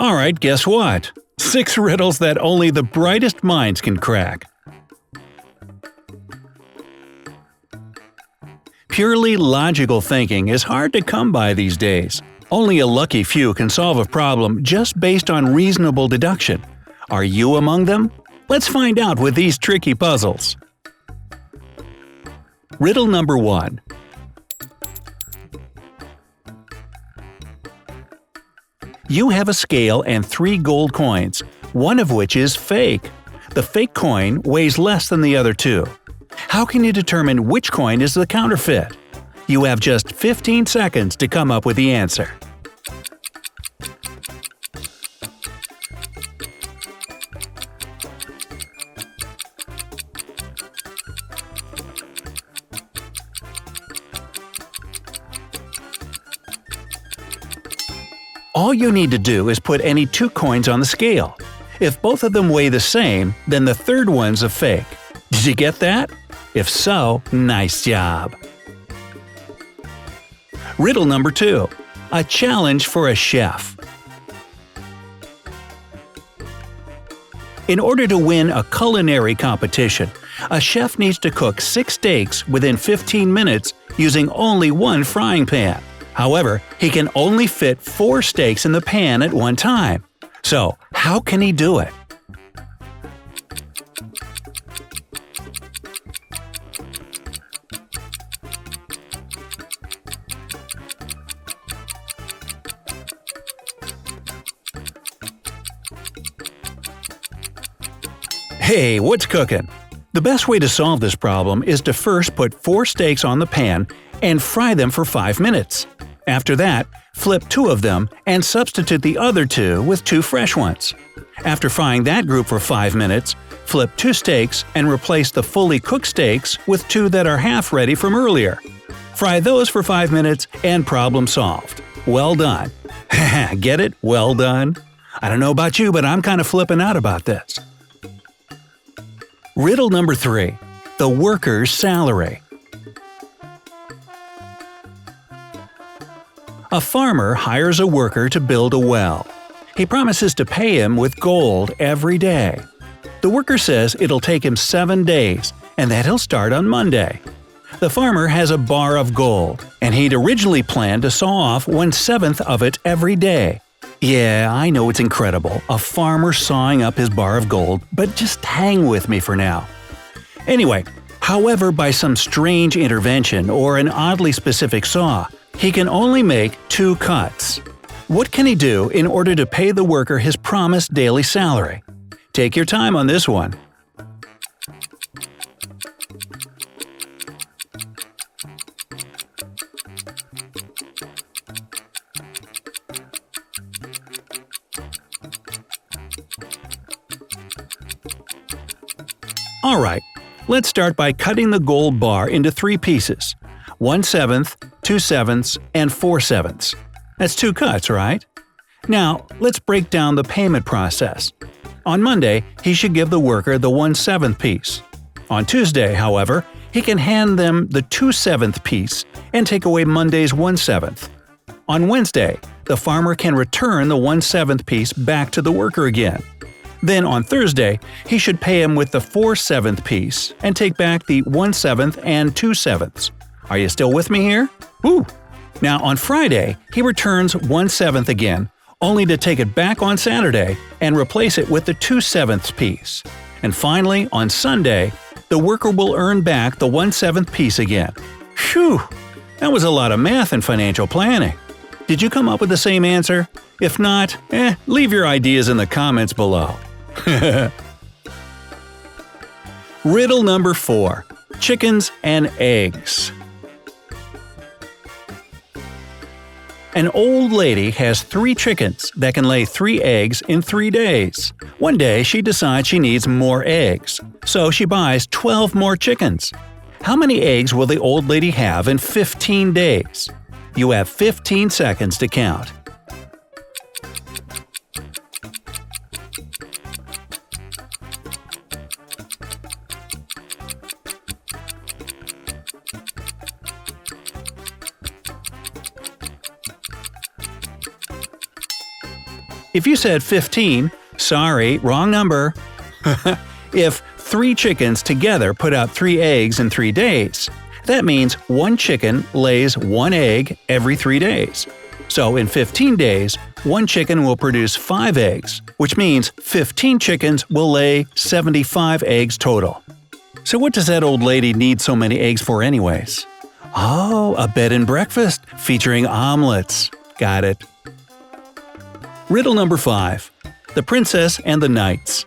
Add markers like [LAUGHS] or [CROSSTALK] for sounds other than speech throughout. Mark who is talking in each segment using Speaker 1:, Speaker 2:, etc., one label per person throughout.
Speaker 1: Alright, guess what? Six [LAUGHS] riddles that only the brightest minds can crack. Purely logical thinking is hard to come by these days. Only a lucky few can solve a problem just based on reasonable deduction. Are you among them? Let's find out with these tricky puzzles. Riddle number 1 You have a scale and three gold coins, one of which is fake. The fake coin weighs less than the other two. How can you determine which coin is the counterfeit? You have just 15 seconds to come up with the answer. All you need to do is put any two coins on the scale. If both of them weigh the same, then the third one's a fake. Did you get that? If so, nice job. Riddle number 2. A challenge for a chef. In order to win a culinary competition, a chef needs to cook six steaks within 15 minutes using only one frying pan. However, he can only fit four steaks in the pan at one time. So, how can he do it? Hey, what's cooking? The best way to solve this problem is to first put four steaks on the pan and fry them for 5 minutes. After that, flip two of them and substitute the other two with two fresh ones. After frying that group for 5 minutes, flip two steaks and replace the fully cooked steaks with two that are half ready from earlier. Fry those for 5 minutes and problem solved. Well done. [LAUGHS] Get it? Well done? I don't know about you, but I'm kind of flipping out about this. Riddle number 3. The worker's salary. A farmer hires a worker to build a well. He promises to pay him with gold every day. The worker says it'll take him seven days, and that he'll start on Monday. The farmer has a bar of gold, and he'd originally planned to saw off one seventh of it every day. Yeah, I know it's incredible, a farmer sawing up his bar of gold, but just hang with me for now. Anyway, however, by some strange intervention or an oddly specific saw, he can only make two cuts. What can he do in order to pay the worker his promised daily salary? Take your time on this one. Alright, let's start by cutting the gold bar into three pieces 1 7th, 2 sevenths, and 4 sevenths. That's two cuts, right? Now, let's break down the payment process. On Monday, he should give the worker the 1 7th piece. On Tuesday, however, he can hand them the 2 7th piece and take away Monday's 1 7th. On Wednesday, the farmer can return the 1 7th piece back to the worker again. Then on Thursday, he should pay him with the 4 7th piece and take back the 1 7th and 2 7ths. Are you still with me here? Woo! Now on Friday, he returns 1 7th again, only to take it back on Saturday and replace it with the 2 7ths piece. And finally, on Sunday, the worker will earn back the 1 7th piece again. Phew! That was a lot of math and financial planning. Did you come up with the same answer? If not, eh, leave your ideas in the comments below. [LAUGHS] Riddle number 4 Chickens and Eggs. An old lady has three chickens that can lay three eggs in three days. One day, she decides she needs more eggs, so she buys 12 more chickens. How many eggs will the old lady have in 15 days? You have 15 seconds to count. If you said 15, sorry, wrong number. [LAUGHS] if three chickens together put out three eggs in three days, that means one chicken lays one egg every three days. So in 15 days, one chicken will produce 5 eggs, which means 15 chickens will lay 75 eggs total. So what does that old lady need so many eggs for anyways? Oh, a bed and breakfast featuring omelets. Got it. Riddle number 5. The Princess and the Knights.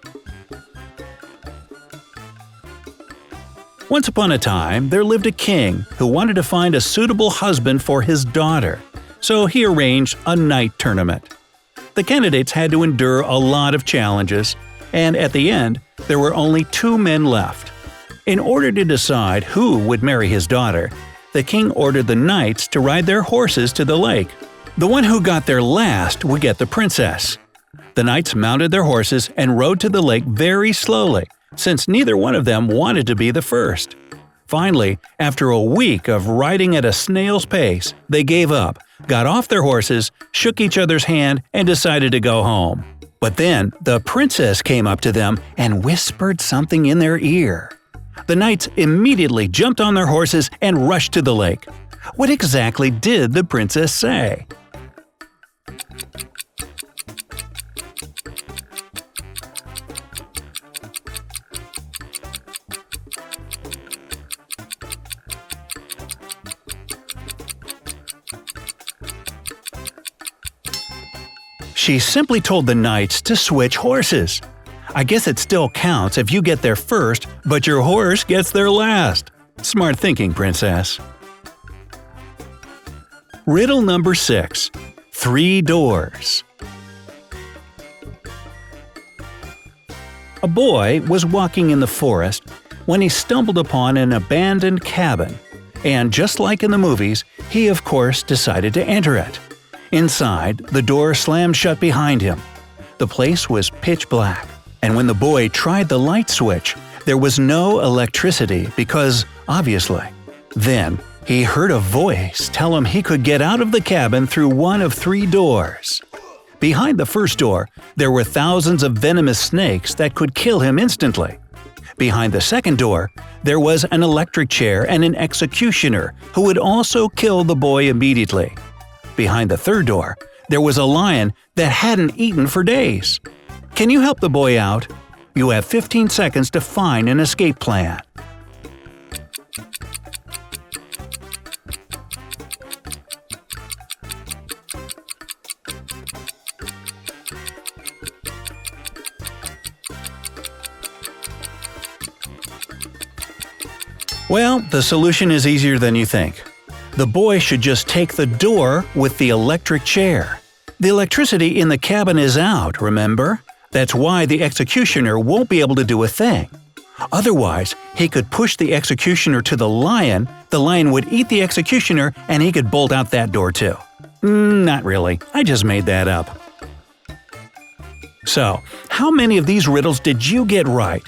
Speaker 1: Once upon a time, there lived a king who wanted to find a suitable husband for his daughter so he arranged a knight tournament. The candidates had to endure a lot of challenges, and at the end, there were only two men left. In order to decide who would marry his daughter, the king ordered the knights to ride their horses to the lake. The one who got there last would get the princess. The knights mounted their horses and rode to the lake very slowly, since neither one of them wanted to be the first. Finally, after a week of riding at a snail's pace, they gave up got off their horses, shook each other's hand, and decided to go home. But then the princess came up to them and whispered something in their ear. The knights immediately jumped on their horses and rushed to the lake. What exactly did the princess say? She simply told the knights to switch horses. I guess it still counts if you get there first, but your horse gets there last. Smart thinking, Princess. Riddle number 6 Three Doors. A boy was walking in the forest when he stumbled upon an abandoned cabin, and just like in the movies, he of course decided to enter it. Inside, the door slammed shut behind him. The place was pitch black, and when the boy tried the light switch, there was no electricity because, obviously. Then, he heard a voice tell him he could get out of the cabin through one of three doors. Behind the first door, there were thousands of venomous snakes that could kill him instantly. Behind the second door, there was an electric chair and an executioner who would also kill the boy immediately. Behind the third door, there was a lion that hadn't eaten for days. Can you help the boy out? You have 15 seconds to find an escape plan. Well, the solution is easier than you think. The boy should just take the door with the electric chair. The electricity in the cabin is out, remember? That's why the executioner won't be able to do a thing. Otherwise, he could push the executioner to the lion, the lion would eat the executioner, and he could bolt out that door too. Mm, not really, I just made that up. So, how many of these riddles did you get right?